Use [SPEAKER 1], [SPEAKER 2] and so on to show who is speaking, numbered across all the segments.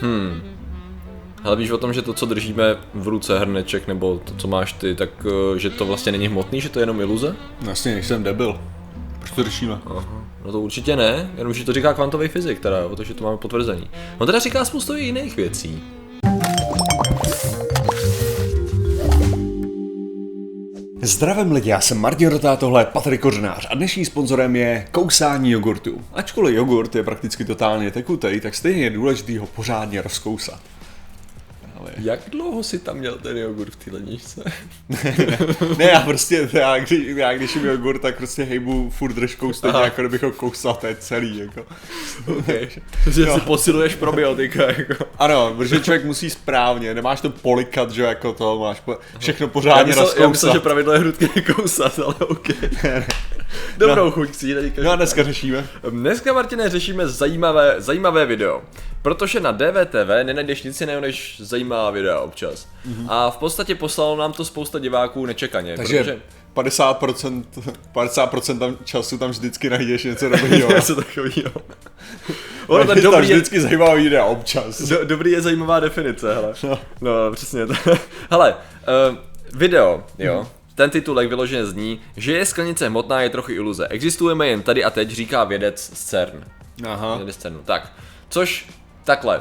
[SPEAKER 1] Hmm. Ale víš o tom, že to, co držíme v ruce, hrneček, nebo to, co máš ty, tak eh, že to vlastně není hmotný, že to je jenom iluze?
[SPEAKER 2] Jasně, nejsem debil. Proč to řešíme?
[SPEAKER 1] Aha. No to určitě ne, jenom že to říká kvantový fyzik teda, jo, takže to máme potvrzení. On teda říká spoustu i jiných věcí.
[SPEAKER 2] Zdravím lidi, já jsem Martin Rotá, tohle je Patrik Kořenář a dnešním sponzorem je kousání jogurtu. Ačkoliv jogurt je prakticky totálně tekutý, tak stejně je důležitý ho pořádně rozkousat. Ale...
[SPEAKER 1] Jak dlouho si tam měl ten jogurt v té ledničce?
[SPEAKER 2] ne, já prostě, já, když, já když jim jogurt, tak prostě hejbu furt držkou stejně,
[SPEAKER 1] Aha.
[SPEAKER 2] jako kdybych ho kousal, to je celý, jako.
[SPEAKER 1] Okay. že si posiluješ probiotika, jako.
[SPEAKER 2] Ano, protože člověk musí správně, nemáš to polikat, že jako to, máš po, všechno
[SPEAKER 1] Já
[SPEAKER 2] pořádně
[SPEAKER 1] myslel,
[SPEAKER 2] rozkousat.
[SPEAKER 1] já myslel, že pravidlo je hrudky nekousat, ale OK. Dobrou
[SPEAKER 2] No.
[SPEAKER 1] chuť si tady
[SPEAKER 2] No a dneska řešíme.
[SPEAKER 1] Dneska, Martine, řešíme zajímavé, zajímavé video. Protože na DVTV nenajdeš nic jiného než zajímavá videa občas. Mm-hmm. A v podstatě poslalo nám to spousta diváků nečekaně.
[SPEAKER 2] Takže
[SPEAKER 1] protože...
[SPEAKER 2] 50%, 50% tam času tam vždycky najdeš něco dobrýho.
[SPEAKER 1] něco takového. ono
[SPEAKER 2] tam
[SPEAKER 1] dobrý je,
[SPEAKER 2] vždycky zajímavý videa občas.
[SPEAKER 1] do, dobrý je zajímavá definice, hele.
[SPEAKER 2] No.
[SPEAKER 1] No, přesně to. hele, uh, video, jo. Ten titulek vyloženě zní, že je sklenice hmotná je trochu iluze. Existujeme jen tady a teď, říká vědec z CERN.
[SPEAKER 2] Aha.
[SPEAKER 1] Měli scénu. Tak, což takhle.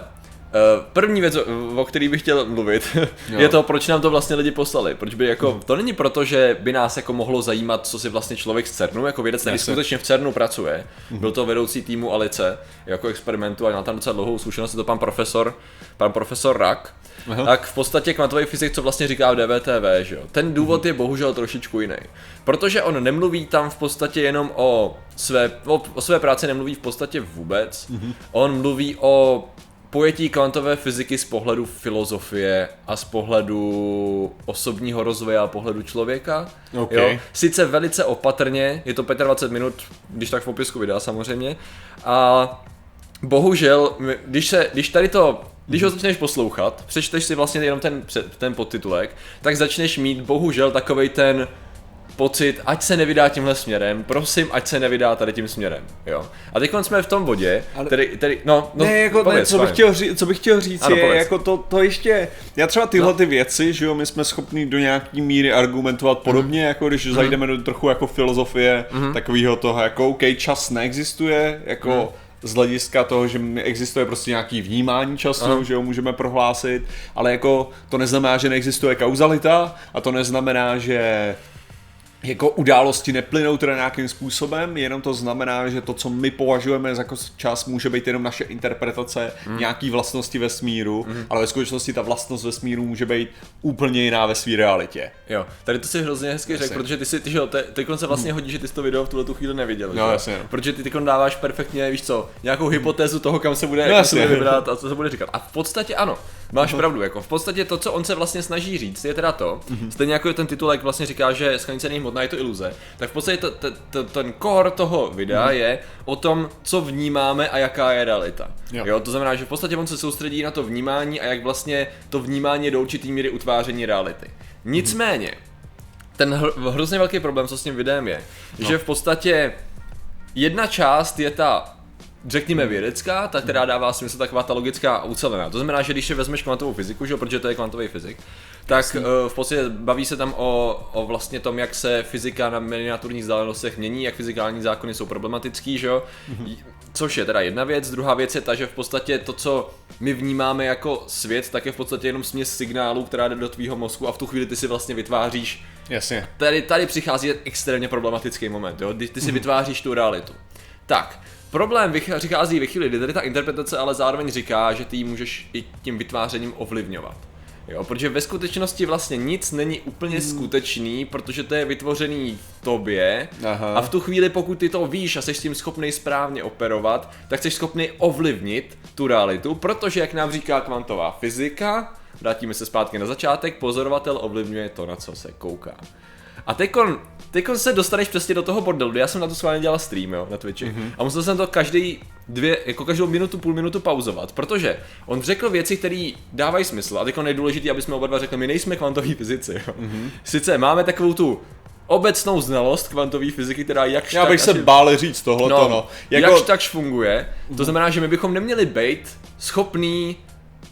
[SPEAKER 1] Eh, První věc, o- který bych chtěl mluvit, je to, proč nám to vlastně lidi poslali. Proč by jako, to není proto, že by nás jako mohlo zajímat, co si vlastně člověk z CERNu, jako vědec, který skutečně v CERNu pracuje. Byl to vedoucí týmu Alice, jako experimentu a měl tam docela dlouhou zkušenost, je to pan profesor, pan profesor Rak.
[SPEAKER 2] Aha.
[SPEAKER 1] Tak v podstatě kvantový fyzik, co vlastně říká v DVTV, že jo. Ten důvod je bohužel trošičku jiný. Protože on nemluví tam v podstatě jenom o své, o, o své práci nemluví v podstatě vůbec. On mluví o pojetí kvantové fyziky z pohledu filozofie a z pohledu osobního rozvoje a pohledu člověka.
[SPEAKER 2] OK.
[SPEAKER 1] Jo? Sice velice opatrně, je to 25 minut, když tak v popisku videa samozřejmě. A bohužel, když, se, když tady to, když ho začneš poslouchat, přečteš si vlastně jenom ten, ten podtitulek, tak začneš mít bohužel takovej ten pocit, ať se nevydá tímhle směrem, prosím, ať se nevydá tady tím směrem, jo. A teď jsme v tom bodě,
[SPEAKER 2] Ale-
[SPEAKER 1] který, který, no, no,
[SPEAKER 2] ne, jako, ne,
[SPEAKER 1] pověz,
[SPEAKER 2] co, bych chtěl říct, co bych chtěl říct
[SPEAKER 1] Ano,
[SPEAKER 2] je,
[SPEAKER 1] povedz.
[SPEAKER 2] jako to, to ještě, já třeba tyhle
[SPEAKER 1] No.
[SPEAKER 2] ty věci, že jo, my jsme schopni do nějaký míry argumentovat podobně,
[SPEAKER 1] Mhm.
[SPEAKER 2] jako když zajdeme do trochu jako filozofie, takového toho, jako OK, čas neexistuje, jako
[SPEAKER 1] Mhm.
[SPEAKER 2] z hlediska toho, že existuje prostě nějaký vnímání času,
[SPEAKER 1] Ano.
[SPEAKER 2] že jo, můžeme prohlásit, ale jako to neznamená, že neexistuje kauzalita a to neznamená, že jako události neplynou teda nějakým způsobem, jenom to znamená, že to, co my považujeme za jako čas, může být jenom naše interpretace mm. nějaký vlastnosti vesmíru, mm. ale ve skutečnosti ta vlastnost vesmíru může být úplně jiná ve své realitě.
[SPEAKER 1] Jo, tady to si hrozně hezky řekl, protože ty si, ty, že jo, te, teď se vlastně hodí, že ty jsi to video v tuhle tu chvíli neviděl.
[SPEAKER 2] No,
[SPEAKER 1] že jo?
[SPEAKER 2] jasně.
[SPEAKER 1] Protože ty teď dáváš perfektně, víš co, nějakou hypotézu toho, kam se bude,
[SPEAKER 2] No,
[SPEAKER 1] kam se
[SPEAKER 2] jasně.
[SPEAKER 1] bude vybrat a co se bude říkat. A v podstatě ano, máš pravdu, jako v podstatě to, co on se vlastně snaží říct, je teda to,
[SPEAKER 2] Mhm.
[SPEAKER 1] stejně jako ten titulek vlastně říká, že sklenice není hmotná, je to iluze, tak v podstatě to, to, to, ten core toho videa
[SPEAKER 2] Mhm.
[SPEAKER 1] je o tom, co vnímáme a jaká je realita.
[SPEAKER 2] Jo.
[SPEAKER 1] Jo, to znamená, že v podstatě on se soustředí na to vnímání a jak vlastně to vnímání je do určitý míry utváření reality. Nicméně, ten hr- hrozně velký problém, co s tím videem je, no. že v podstatě jedna část je ta řekněme vědecká, ta, která dává smysl taková ta logická a ucelená. To znamená, že když si vezmeš kvantovou fyziku, že, jo, protože to je kvantový fyzik, tak uh, v podstatě baví se tam o, o vlastně tom, jak se fyzika na miniaturních vzdálenostech mění, jak fyzikální zákony jsou problematický, že jo? Což je teda jedna věc. Druhá věc je ta, že v podstatě to, co my vnímáme jako svět, tak je v podstatě jenom směs signálů, která jde do tvýho mozku a v tu chvíli ty si vlastně vytváříš
[SPEAKER 2] Jasně.
[SPEAKER 1] tady, tady přichází extrémně problematický moment, jo? kdy ty si vytváříš tu realitu. Tak, problém přichází ve chvíli, kdy tady ta interpretace ale zároveň říká, že ty ji můžeš i tím vytvářením ovlivňovat. Jo, protože ve skutečnosti vlastně nic není úplně skutečný, protože to je vytvořený v tobě
[SPEAKER 2] Aha.
[SPEAKER 1] a v tu chvíli, pokud ty to víš a jsi s tím schopný správně operovat, tak jsi schopný ovlivnit tu realitu, protože jak nám říká kvantová fyzika, vrátíme se zpátky na začátek, pozorovatel ovlivňuje to, na co se kouká. A teďkon, teďkon se dostaneš přesně do toho bordelu, já jsem na to schválně dělal stream, jo, na Twitchi. Mm-hmm. A musel jsem to každý dvě, jako každou minutu, půl minutu pauzovat, protože on řekl věci, které dávají smysl. A teď nejdůležitý, aby jsme oba dva řekli, my nejsme kvantoví fyzici, jo. Mm-hmm. Sice máme takovou tu obecnou znalost kvantové fyziky, která jakž
[SPEAKER 2] Já
[SPEAKER 1] tak
[SPEAKER 2] bych se
[SPEAKER 1] asi-
[SPEAKER 2] bál říct tohle,
[SPEAKER 1] no,
[SPEAKER 2] no.
[SPEAKER 1] jako... jakž takž funguje. To znamená, že my bychom neměli být schopný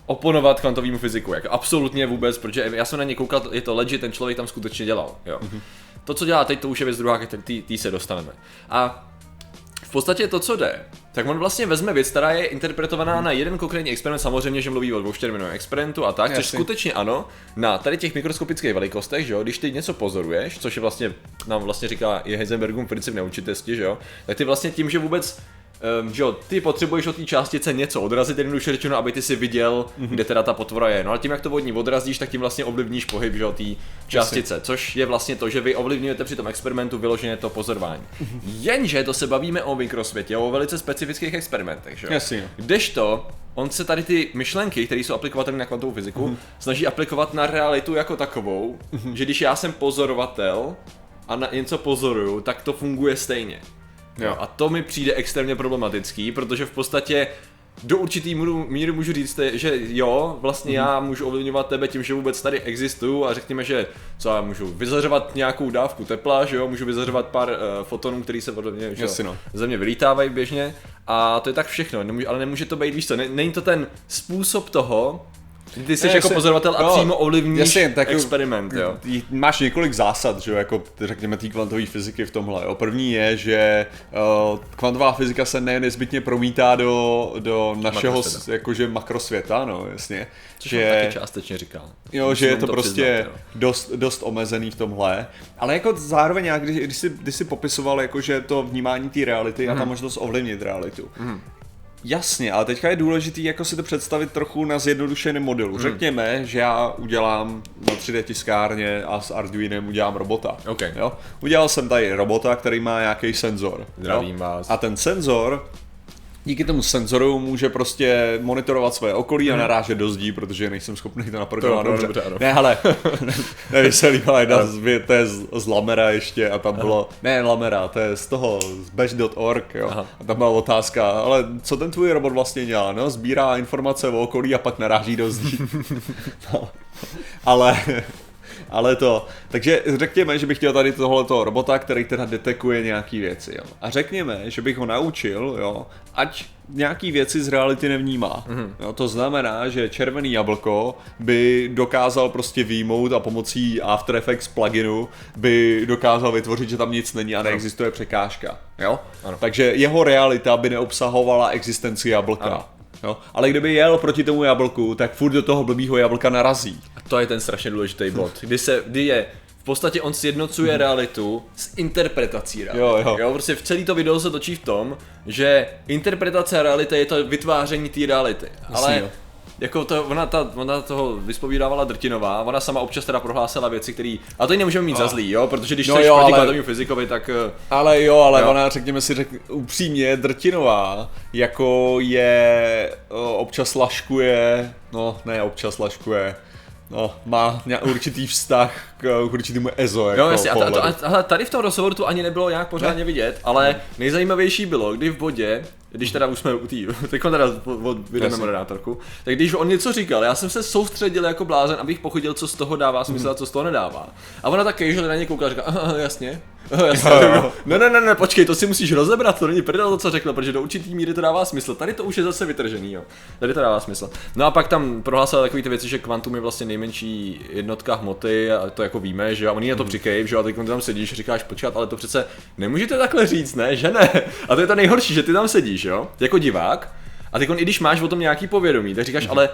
[SPEAKER 1] oponovat kvantovému fyziku, jako absolutně vůbec, protože já jsem na ně koukal, je to legit, ten člověk tam skutečně dělal, jo. Mm-hmm. To, co dělá teď, to už je věc druhá, tý se dostaneme. A v podstatě to, co jde, tak on vlastně vezme věc, která je interpretovaná na jeden konkrétní experiment, samozřejmě, že mluví o dvoučterminovém experimentu a tak, Jasný. což skutečně ano, na tady těch mikroskopických velikostech, že jo, když ty něco pozoruješ, což je vlastně, nám vlastně říká i Heisenbergům princip neurčitosti, že jo, tak ty vlastně tím, že vůbec um, že jo, ty potřebuješ od té částice něco odrazit, jednoduše řečeno, aby ty si viděl, mm-hmm. kde teda ta potvora je. No a tím, jak to od ní odrazíš, tak tím vlastně ovlivníš pohyb, že jo, té částice, Jasně. což je vlastně to, že vy ovlivňujete při tom experimentu vyloženě to pozorování. Mm-hmm. Jenže to se bavíme o mikrosvětě, o velice specifických experimentech, že jo.
[SPEAKER 2] Jasně.
[SPEAKER 1] Kdežto, on se tady ty myšlenky, které jsou aplikovatelné na kvantovou fyziku, mm-hmm. snaží aplikovat na realitu jako takovou, mm-hmm. že když já jsem pozorovatel a na něco pozoruju, tak to funguje stejně. Jo. A to mi přijde extrémně problematický, protože v podstatě do určitý míry můžu říct, že jo, vlastně mm-hmm. já můžu ovlivňovat tebe tím, že vůbec tady existuju a řekněme, že co já můžu vyzařovat nějakou dávku tepla, že jo, můžu vyzařovat pár uh, fotonů, které se ode mě, že no. země vylítávají běžně a to je tak všechno, nemůže, ale nemůže to být, víš co, není to ten způsob toho, ty jsi ne, jako pozorovatel a no, přímo ovlivníš jasně, tak experiment, jo.
[SPEAKER 2] Máš několik zásad, že jo, jako řekněme té kvantové fyziky v tomhle. Jo. První je, že uh, kvantová fyzika se ne nezbytně promítá do, do našeho makrosvěta. jakože makrosvěta, no jasně.
[SPEAKER 1] Což že, taky částečně říkal.
[SPEAKER 2] Jo, Musím že je to, to prostě přiznat, dost, dost omezený v tomhle. Ale jako zároveň, když, když, jsi, když jsi popisoval jakože to vnímání té reality mm. a ta mhm. možnost ovlivnit realitu. Mm Jasně, ale teďka je důležité jako si to představit trochu na zjednodušeném modelu. Hmm. Řekněme, že já udělám na 3D tiskárně a s Arduinem udělám robota.
[SPEAKER 1] Okay.
[SPEAKER 2] Jo? Udělal jsem tady robota, který má nějaký senzor.
[SPEAKER 1] Zdravím jo? vás.
[SPEAKER 2] A ten senzor díky tomu senzoru může prostě monitorovat své okolí a mhm. narážet do zdí, protože nejsem schopný to naprogramovat dobře. dobře ne, ale nevyselý, ale jedna z, to je z, z Lamera ještě a tam Aha. bylo, ne Lamera, to je z toho, z bash.org, jo. Aha. A tam byla otázka, ale co ten tvůj robot vlastně dělá, no, sbírá informace o okolí a pak naráží do zdí. no. Ale ale to, takže řekněme, že bych chtěl tady tohoto robota, který teda detekuje nějaký věci, jo. A řekněme, že bych ho naučil, jo, ať nějaký věci z reality nevnímá. Mm-hmm. Jo, to znamená, že červený jablko by dokázal prostě výjmout a pomocí After Effects pluginu by dokázal vytvořit, že tam nic není a neexistuje překážka. Jo? Ano. Takže jeho realita by neobsahovala existenci jablka. Ano. Jo? Ale kdyby jel proti tomu jablku, tak furt do toho blbýho jablka narazí.
[SPEAKER 1] A to je ten strašně důležitý bod. Kdy, se, kdy je v podstatě on sjednocuje hmm. realitu s interpretací reality.
[SPEAKER 2] Jo, jo.
[SPEAKER 1] jo, prostě v celý to video se točí v tom, že interpretace reality je to vytváření té reality. Jasný, Ale jo jako to, ona, ta, ona toho vyspovídávala Drtinová, ona sama občas teda prohlásila věci, které. A to nemůžeme mít a. za zlý, jo, protože když no jsi proti ale... fyzikovi, tak. Eh,
[SPEAKER 2] ale jo, ale jo. ona, řekněme si řek, upřímně, Drtinová, jako je, občas laškuje, no ne, občas laškuje, no, má určitý vztah k určitému EZO. Jako
[SPEAKER 1] no jasně, a, to, a, a, tady v tom rozhovoru to ani nebylo nějak pořádně ne? vidět, ale nejzajímavější bylo, kdy v bodě, když teda už jsme u té, teď teda vydáme moderátorku, tak když on něco říkal, já jsem se soustředil jako blázen, abych pochodil, co z toho dává smysl a co z toho nedává. A ona tak že na ně koukala a říká, jasně, jasně. Jo, jo. Ne, ne, ne, ne, počkej, to si musíš rozebrat, to není prdel to, co řekl, protože do určitý míry to dává smysl. Tady to už je zase vytržený, jo. Tady to dává smysl. No a pak tam prohlásil takové ty věci, že kvantum je vlastně nejmenší jednotka hmoty a to jako víme, že jo, a oni na to mm. přikej, že jo, a teď tam sedíš, říkáš, počkat, ale to přece nemůžete takhle říct, ne, že ne. A to je to nejhorší, že ty tam sedíš, jo, jako divák. A teď, i když máš o tom nějaký povědomí, tak říkáš, mm. ale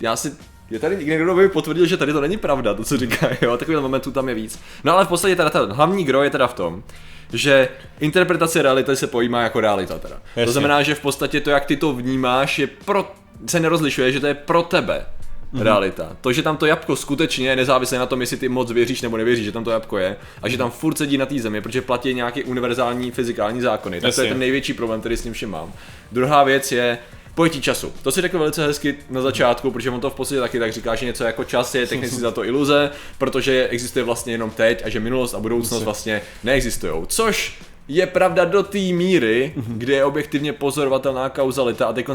[SPEAKER 1] já si je tady někdo, by potvrdil, že tady to není pravda, to co říká, jo, takových momentů tam je víc. No ale v podstatě teda ten hlavní gro je teda v tom, že interpretace reality se pojímá jako realita teda. Jasně. To znamená, že v podstatě to, jak ty to vnímáš, je pro, se nerozlišuje, že to je pro tebe mm-hmm. realita. To, že tam to jabko skutečně je nezávisle na tom, jestli ty moc věříš nebo nevěříš, že tam to jabko je, a že tam furt sedí na té zemi, protože platí nějaký univerzální fyzikální zákony. Tak to je ten největší problém, který s tím všem mám. Druhá věc je, pojetí času. To si řekl velice hezky na začátku, protože on to v podstatě taky tak říká, že něco jako čas je technicky za to iluze, protože existuje vlastně jenom teď a že minulost a budoucnost vlastně neexistují. Což je pravda do té míry, kde je objektivně pozorovatelná kauzalita a teď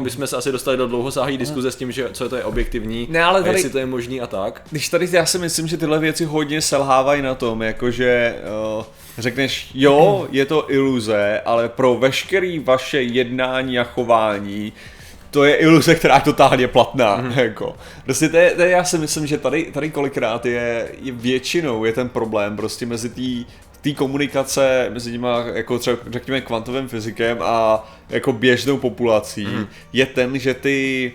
[SPEAKER 1] bychom se asi dostali do dlouhosáhlé diskuze s tím, že co to je objektivní ne, ale tady, a jestli to je možný a tak.
[SPEAKER 2] Když tady já si myslím, že tyhle věci hodně selhávají na tom, jakože uh, řekneš, jo, je to iluze, ale pro veškerý vaše jednání a chování to je iluze, která je totálně platná. Mm. Jako. Prostě to je, to je, já si myslím, že tady, tady kolikrát je, je většinou je ten problém prostě mezi tý té komunikace mezi těma, jako třeba řekněme kvantovým fyzikem a jako běžnou populací mm. je ten, že ty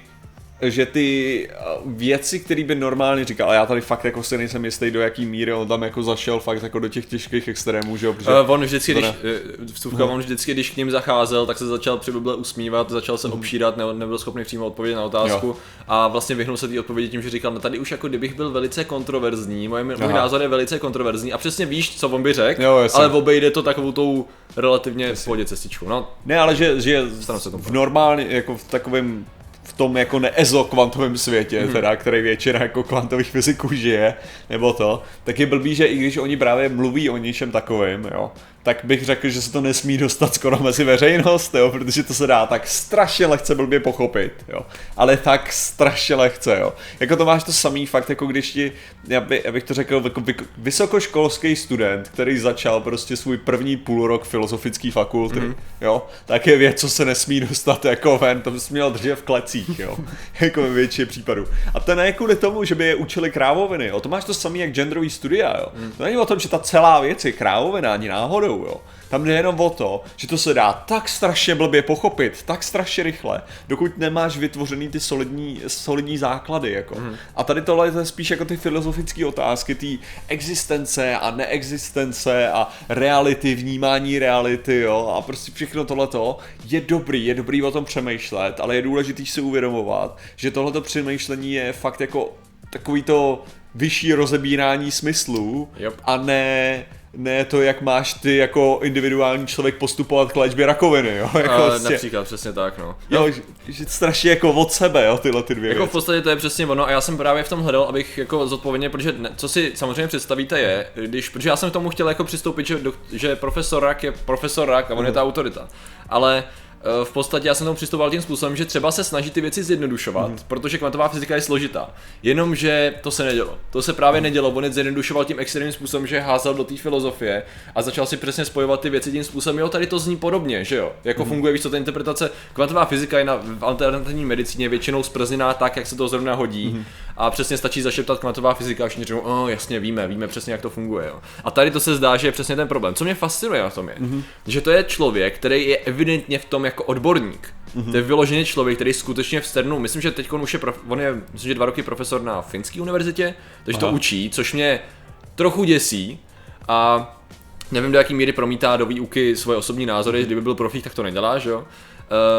[SPEAKER 2] že ty eh, věci, které by normálně říkal, a já tady fakt jako si nejsem jistý, do jaký míry on tam jako zašel fakt jako do těch těžkých extrémů, že jo?
[SPEAKER 1] Uh, on vždycky, když. Eh, vstupka, no. on vždycky, když k ním zacházel, tak se začal přiblible usmívat, začal se mhm. obšírat, ne, nebyl schopný přímo odpovědět na otázku jo. a vlastně vyhnul se té odpovědi tím, že říkal, no tady už jako kdybych byl velice kontroverzní, můj, můj názor je velice kontroverzní a přesně víš, co on by řekl, ale obejde to takovou tou relativně v pohodě cestičkou. No,
[SPEAKER 2] ne, ale že, že se v normálně, jako v takovém tom jako neezo kvantovém světě, hmm. teda, který většina jako kvantových fyziků žije, nebo to, tak je blbý, že i když oni právě mluví o něčem takovém, jo, tak bych řekl, že se to nesmí dostat skoro mezi veřejnost, jo, protože to se dá tak strašně lehce blbě pochopit, jo. Ale tak strašně lehce, jo. Jako to máš to samý fakt, jako když ti, já, by, já bych to řekl, jako vysokoškolský student, který začal prostě svůj první půlrok filozofické fakulty, mm. jo, tak je věc, co se nesmí dostat jako ven, to bys měl držet v klecích, jo. jako ve většině případů. A to ne kvůli tomu, že by je učili krávoviny, jo. To máš to samý jak genderový studia, jo. Mm. To není o tom, že ta celá věc je krávovina, ani náhodou, jo. Tam jde jenom o to, že to se dá tak strašně blbě pochopit, tak strašně rychle, dokud nemáš vytvořený ty solidní, solidní základy, jako. Mm. A tady tohle je spíš jako ty filozofické otázky, ty existence a neexistence a reality, vnímání reality, jo, a prostě všechno tohleto je dobrý, je dobrý o tom přemýšlet, ale je důležitý si uvědomovat, že tohleto přemýšlení je fakt jako takový to vyšší rozebírání smyslů yep. a ne ne to, jak máš ty jako individuální člověk postupovat k léčbě rakoviny, jo? Jako
[SPEAKER 1] Ale vlastně, například, přesně tak, no.
[SPEAKER 2] Jo, že, že strašně jako od sebe, jo, tyhle ty dvě
[SPEAKER 1] Jako
[SPEAKER 2] věci.
[SPEAKER 1] v podstatě to je přesně ono a já jsem právě v tom hledal, abych jako zodpovědně, protože ne, co si samozřejmě představíte je, když, protože já jsem k tomu chtěl jako přistoupit, že, že profesor Rak je profesor Rak a on mm. je ta autorita. Ale v podstatě já jsem tomu přistupoval tím způsobem, že třeba se snaží ty věci zjednodušovat, mm. protože kvantová fyzika je složitá. Jenomže to se nedělo. To se právě nedělo. On je zjednodušoval tím extrémním způsobem, že házel do té filozofie a začal si přesně spojovat ty věci tím způsobem, jo, tady to zní podobně, že jo. Jako mm. funguje, víš co, ta interpretace. Kvantová fyzika je na v alternativní medicíně většinou zprzněná tak, jak se to zrovna hodí. Mm. A přesně stačí zašeptat kvantová fyzika a všichni řeknou, oh, jasně, víme, víme přesně, jak to funguje. Jo. A tady to se zdá, že je přesně ten problém. Co mě fascinuje na tom je, mm. že to je člověk, který je evidentně v tom jako odborník. Mm-hmm. To je vyloženě člověk, který skutečně v Sternu, myslím, že teď už je, prof, on je, myslím, že dva roky profesor na finské univerzitě, takže Aha. to učí, což mě trochu děsí a nevím, do jaký míry promítá do výuky svoje osobní názory, kdyby byl profík, tak to nedělá, že jo?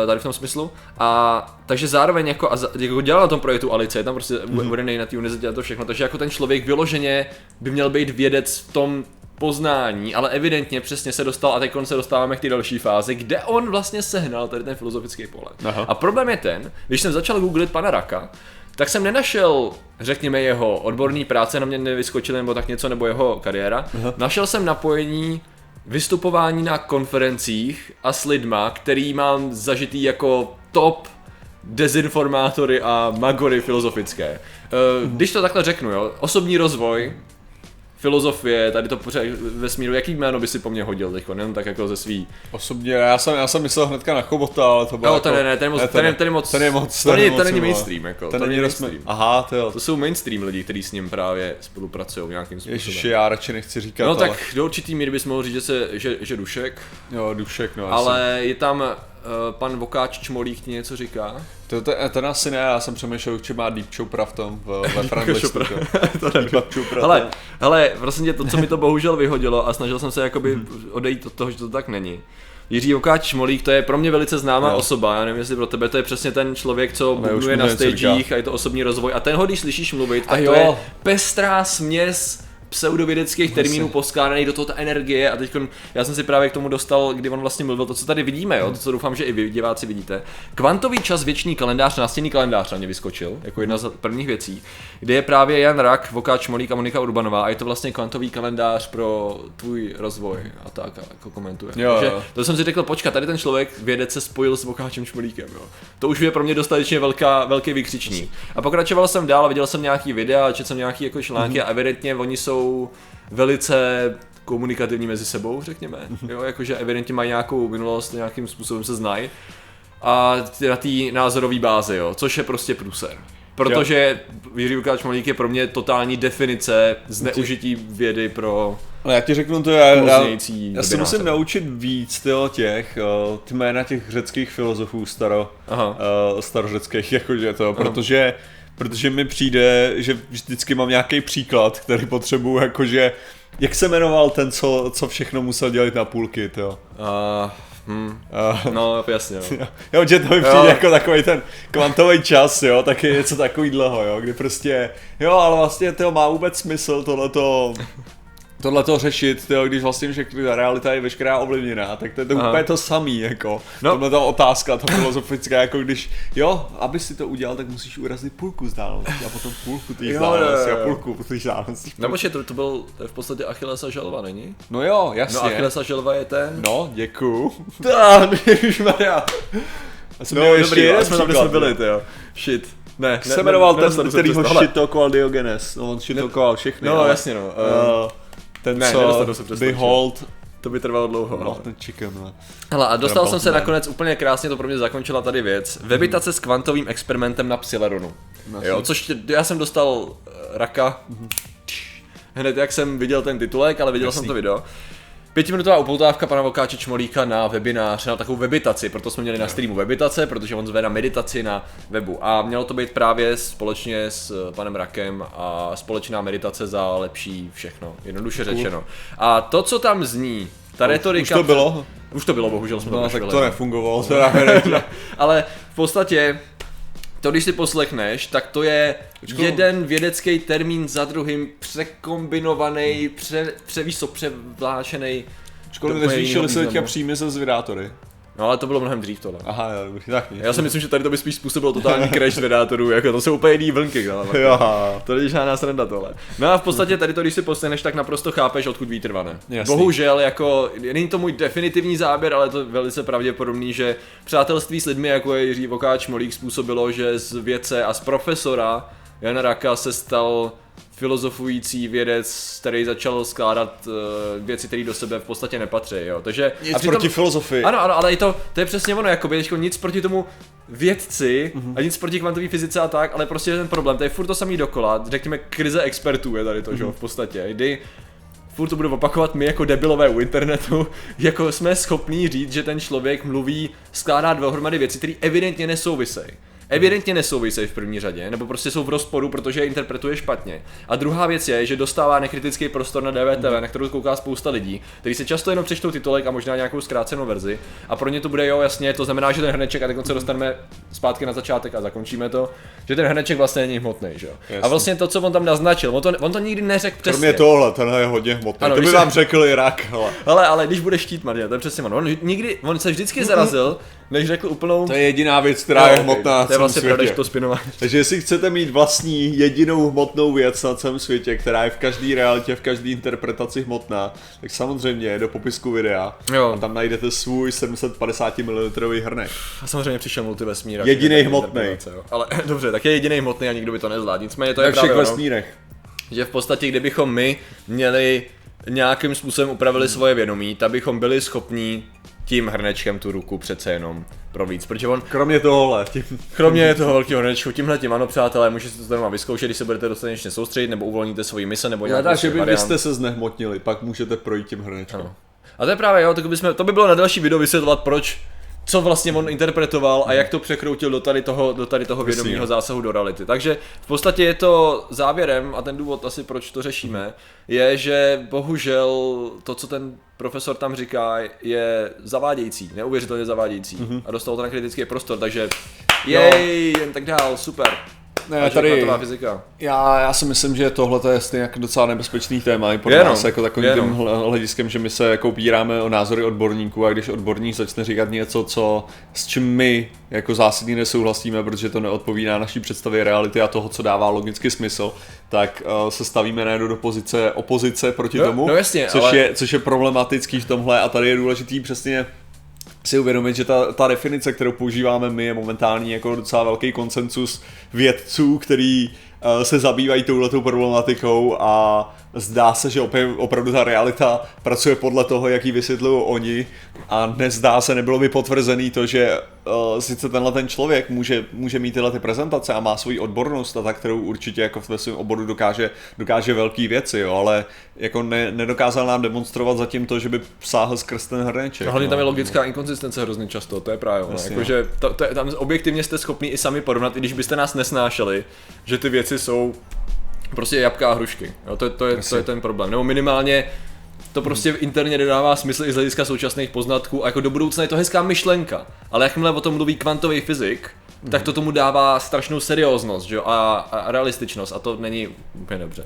[SPEAKER 1] Uh, tady v tom smyslu. A takže zároveň jako, a za, jako dělal na tom projektu Alice, je tam prostě mm-hmm. uvedený na té univerzitě a to všechno, takže jako ten člověk vyloženě by měl být vědec v tom poznání, ale evidentně přesně se dostal a teď se dostáváme k té další fázi, kde on vlastně sehnal tady ten filozofický pohled. Aha. A problém je ten, když jsem začal googlit pana Raka, tak jsem nenašel, řekněme, jeho odborný práce, na mě nevyskočil nebo tak něco, nebo jeho kariéra. Aha. Našel jsem napojení vystupování na konferencích a s lidma, který mám zažitý jako top dezinformátory a magory filozofické. Eh, když to takhle řeknu, jo, osobní rozvoj, filozofie, tady to pořád ve smíru, jaký jméno by si po mně hodil teď, jenom tak jako ze svý.
[SPEAKER 2] Osobně, já jsem, já jsem myslel hnedka na Chobota, ale to bylo
[SPEAKER 1] no, jako... ten, ne, ten, je moc, ne, ten, ten, ten, je moc,
[SPEAKER 2] ten je moc,
[SPEAKER 1] ten, je, ten není mainstream, jako,
[SPEAKER 2] ten,
[SPEAKER 1] ten
[SPEAKER 2] není mainstream. Aha, to jo.
[SPEAKER 1] To jsou mainstream lidi, kteří s ním právě spolupracují nějakým způsobem.
[SPEAKER 2] Ježiš, já radši nechci říkat,
[SPEAKER 1] No ale... tak do určitý míry bys mohl říct, že, se, že, že Dušek.
[SPEAKER 2] Jo, Dušek, no.
[SPEAKER 1] Ale je tam pan Vokáč Čmolík ti něco říká?
[SPEAKER 2] To, to, ten asi ne, já jsem přemýšlel, že má Deep Chopra v tom, v, ve Franglistu.
[SPEAKER 1] to nevím. hele, hele, prosím tě, to, co mi to bohužel vyhodilo a snažil jsem se jakoby hmm. odejít od toho, že to tak není. Jiří Vokáč Šmolík, to je pro mě velice známá no. osoba, já nevím, jestli pro tebe to je přesně ten člověk, co bubnuje na stagech a je to osobní rozvoj a ten ho, když slyšíš mluvit, tak a jo. to je pestrá směs pseudovědeckých termínů poskládaný do toho ta energie a teď já jsem si právě k tomu dostal, kdy on vlastně mluvil to, co tady vidíme, jo, to, co doufám, že i vy diváci vidíte. Kvantový čas věčný kalendář, nástěnný kalendář na mě vyskočil, jako jedna z prvních věcí, kde je právě Jan Rak, Vokáč Molík a Monika Urbanová a je to vlastně kvantový kalendář pro tvůj rozvoj a tak a jako komentuje.
[SPEAKER 2] Jo, Takže jo.
[SPEAKER 1] to jsem si řekl, počkat, tady ten člověk vědec se spojil s Vokáčem Šmolíkem, jo. To už je pro mě dostatečně velká, velký vykřičník. A pokračoval jsem dál, viděl jsem nějaký videa, četl jsem nějaký jako články mm-hmm. a evidentně oni jsou jsou velice komunikativní mezi sebou, řekněme. Jo, jakože evidentně mají nějakou minulost, nějakým způsobem se znají. a na té názorové bázi, jo, což je prostě průser. Protože Jiří Lukáč Malík je pro mě totální definice zneužití vědy pro
[SPEAKER 2] No já ti řeknu to, já, já, já se musím naučit víc tyjo, těch, uh, ty jména těch řeckých filozofů staro,
[SPEAKER 1] Aha.
[SPEAKER 2] uh, starořeckých, jakože to, protože, protože mi přijde, že vždycky mám nějaký příklad, který potřebuju, jakože, jak se jmenoval ten, co, co všechno musel dělat na půlky, to.
[SPEAKER 1] Uh, hm,
[SPEAKER 2] Uh,
[SPEAKER 1] no, jasně, no.
[SPEAKER 2] Jo, že to mi přijde
[SPEAKER 1] Jo.
[SPEAKER 2] jako takový ten kvantový čas, jo, tak je něco takovýhleho, jo, kdy prostě, jo, ale vlastně to má vůbec smysl tohleto, tohleto řešit, tyjo, když vlastně všechny ta realita je veškerá ovlivněná, tak to je to
[SPEAKER 1] Aha.
[SPEAKER 2] úplně to samý, jako, no. Tohle ta otázka, ta filozofická, jako když, jo, aby si to udělal, tak musíš urazit půlku vzdálenosti a potom půlku té vzdálenosti
[SPEAKER 1] jo,
[SPEAKER 2] a půlku té vzdálenosti.
[SPEAKER 1] No počkej, to, to byl to je v podstatě Achillesa želva, není?
[SPEAKER 2] No jo, jasně.
[SPEAKER 1] No Achillesa želva je ten...
[SPEAKER 2] No, děkuju.
[SPEAKER 1] Tak, ježišmarja.
[SPEAKER 2] Já jsem
[SPEAKER 1] No
[SPEAKER 2] měl ještě
[SPEAKER 1] dobrý,
[SPEAKER 2] jeden
[SPEAKER 1] jsme tam, jsme byli,
[SPEAKER 2] jo.
[SPEAKER 1] ty. Shit. Ne,
[SPEAKER 2] Jak se jmenoval ten, který ho
[SPEAKER 1] šit.
[SPEAKER 2] šitokoval Diogenes? No, on šitokoval všechny.
[SPEAKER 1] No
[SPEAKER 2] ale-
[SPEAKER 1] jasně no. Uh,
[SPEAKER 2] ten,
[SPEAKER 1] ne,
[SPEAKER 2] co Behold,
[SPEAKER 1] to by trvalo dlouho.
[SPEAKER 2] no,
[SPEAKER 1] No.
[SPEAKER 2] ten chicken, no.
[SPEAKER 1] Hele, a dostal
[SPEAKER 2] Teda
[SPEAKER 1] jsem se
[SPEAKER 2] Boltzmann.
[SPEAKER 1] nakonec úplně krásně, to pro mě zakončila tady věc. Webitace s kvantovým experimentem na Psileronu. Jo, což tě- já jsem dostal eh, raka hned jak jsem viděl ten titulek, ale viděl jsem to video. Pětiminutová upoutávka pana Vokáče Čmolíka na webinář, na takovou webitaci, proto jsme měli na streamu webitace, protože on zve na meditaci na webu. A mělo to být právě společně s eh, panem Rakem a společná meditace za lepší všechno, jednoduše řečeno. A to, co tam zní, ta retorika...
[SPEAKER 2] Už to bylo?
[SPEAKER 1] Už to bylo, bohužel jsme to
[SPEAKER 2] No, tak
[SPEAKER 1] prošvili.
[SPEAKER 2] to nefungovalo, teda
[SPEAKER 1] ale v podstatě to, když si poslechneš, tak to je jeden vědecký termín za druhým překombinovaný, pře, převíš co, převlášený.
[SPEAKER 2] Školy nezvýšily se teďka příjmy se zvědátory.
[SPEAKER 1] No ale to bylo mnohem dřív tohle.
[SPEAKER 2] Aha, jo, dobrý, tak nic.
[SPEAKER 1] Já si myslím, že tady to by spíš způsobilo totální crash vedátorů, jako to jsou úplně jiný vlnky,
[SPEAKER 2] Jo.
[SPEAKER 1] to není žádná sranda tohle. No a v podstatě tady to, když si poslechneš, tak naprosto chápeš, odkud vítr vane.
[SPEAKER 2] Jasný.
[SPEAKER 1] Bohužel, jako, není to můj definitivní záběr, ale je to velice pravděpodobný, že přátelství s lidmi, jako je Jiří Vokáč Molík, způsobilo, že z vědce a z profesora Jana Raka se stal filozofující vědec, který začal skládat uh, věci, které do sebe v podstatě nepatří, jo. Takže
[SPEAKER 2] Nic proti filozofii.
[SPEAKER 1] ano, ano, ale je to, to je přesně ono, jakoby, teďko nic proti tomu vědci a nic proti kvantové fyzice a tak, ale prostě je ten problém, to je furt to samý dokola, řekněme krize expertů je tady to, že jo, v podstatě, kdy furt to budu opakovat my jako debilové u internetu, jako jsme schopní říct, že ten člověk mluví, skládá dohromady věci, které evidentně nesouvisejí. Evidentně nesouvisejí v první řadě, nebo prostě jsou v rozporu, protože je interpretuje špatně. A druhá věc je, že dostává nekritický prostor na DVTV, na kterou kouká spousta lidí, kteří se často jenom přečtou titulek a možná nějakou zkrácenou verzi. A pro ně to bude jo, jasně, to znamená, že ten hrneček, a teď se dostaneme zpátky na začátek a zakončíme to, že ten hrneček vlastně není hmotný, že jo. A vlastně to, co on tam naznačil, on to, on to nikdy neřekl přesně.
[SPEAKER 2] Kromě tohle, tenhle je hodně hmotný.
[SPEAKER 1] Ano,
[SPEAKER 2] to by
[SPEAKER 1] se-
[SPEAKER 2] vám řekl Irak, hele.
[SPEAKER 1] Ale, ale když bude štít, Martina, to je přesně ono. On, nikdy, on se vždycky zarazil, než řekl úplnou...
[SPEAKER 2] To je jediná věc, která je
[SPEAKER 1] Jo,
[SPEAKER 2] hmotná
[SPEAKER 1] To je
[SPEAKER 2] celém
[SPEAKER 1] vlastně pravda, že
[SPEAKER 2] světě.
[SPEAKER 1] to spinování.
[SPEAKER 2] Takže jestli chcete mít vlastní jedinou hmotnou věc na celém světě, která je v každé realitě, v každé interpretaci hmotná, tak samozřejmě do popisku videa
[SPEAKER 1] Jo.
[SPEAKER 2] a tam najdete svůj 750 ml hrnek.
[SPEAKER 1] A samozřejmě přišel multivesmír. Interpretace, jo. Ale dobře, tak je jediný hmotný a nikdo by to nezvládl. Nicméně to je
[SPEAKER 2] je všech
[SPEAKER 1] právě
[SPEAKER 2] vesmírech.
[SPEAKER 1] že v podstatě, kdybychom my měli nějakým způsobem upravili svoje vědomí, tak bychom byli schopní tím hrnečkem tu ruku přece jenom províc, protože on
[SPEAKER 2] Kromě tohohle, tím,
[SPEAKER 1] Kromě toho velkého hrnečku, tímhle tím ano, přátelé, můžete to doma vyzkoušet, když se budete dostatečně soustředit, nebo uvolníte svoji mise, nebo nějakou
[SPEAKER 2] Hledá, že
[SPEAKER 1] svůj
[SPEAKER 2] by byste se znehmotnili, pak můžete projít tím hrnečkem.
[SPEAKER 1] Ano. A to je právě jo, tak bychom, to by bylo na další video vysvětlovat, proč, co vlastně on interpretoval a jak to překroutil do tady toho, do tady toho vědomého
[SPEAKER 2] jo.
[SPEAKER 1] zásahu do reality. Takže v podstatě je to závěrem a ten důvod asi proč to řešíme, je, že bohužel to, co ten profesor tam říká, je zavádějící, neuvěřitelně zavádějící.
[SPEAKER 2] Mhm.
[SPEAKER 1] A dostal to na kritický prostor, takže jej, jen tak dál, super.
[SPEAKER 2] Ne,
[SPEAKER 1] A
[SPEAKER 2] tady,
[SPEAKER 1] fyzika.
[SPEAKER 2] já, já si myslím, že tohle je stejně jako docela nebezpečný téma i pro
[SPEAKER 1] Je, no.
[SPEAKER 2] nás jako takovým tím
[SPEAKER 1] no.
[SPEAKER 2] hle- hlediskem, že my se jako opíráme o názory odborníků a když odborník začne říkat něco, co, s čím my jako zásadně nesouhlasíme, protože to neodpovídá naší představě reality a toho, co dává logicky smysl, tak uh, se stavíme najednou do pozice opozice proti
[SPEAKER 1] Jo,
[SPEAKER 2] tomu,
[SPEAKER 1] no jasně,
[SPEAKER 2] což,
[SPEAKER 1] ale-
[SPEAKER 2] je, což je problematický v tomhle a tady je důležitý přesně si uvědomit, že ta, ta definice, kterou používáme my, je momentálně jako docela velký konsensus vědců, který uh, se zabývají touhletou problematikou a zdá se, že opravdu ta realita pracuje podle toho, jak ji vysvětlují oni a nezdá se, nebylo mi potvrzený to, že uh, sice tenhle ten člověk může, může mít tyhle ty prezentace a má svoji odbornost a tak, kterou určitě jako ve svém oboru dokáže, dokáže velké věci, jo, ale jako ne, nedokázal nám demonstrovat zatím to, že by sáhl skrz ten hrneček.
[SPEAKER 1] A hlavně
[SPEAKER 2] no.
[SPEAKER 1] tam je logická inkonzistence hrozně často, to je právě ono.
[SPEAKER 2] Jasně,
[SPEAKER 1] Jakože to, to je, tam objektivně jste schopni i sami porovnat, i když byste nás nesnášeli, že ty věci jsou prostě jabka a hrušky. Jo, to, to, je, to je ten problém. Nebo minimálně to prostě interně nedává smysl i z hlediska současných poznatků a jako do budoucna je to hezká myšlenka. Ale jakmile o tom mluví kvantový fyzik, tak to tomu dává strašnou serióznost že jo, a, a realističnost a to není úplně dobře.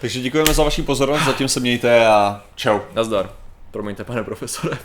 [SPEAKER 2] Takže děkujeme za vaši pozornost, zatím se mějte a čau.
[SPEAKER 1] Nazdar. Promiňte, pane profesore.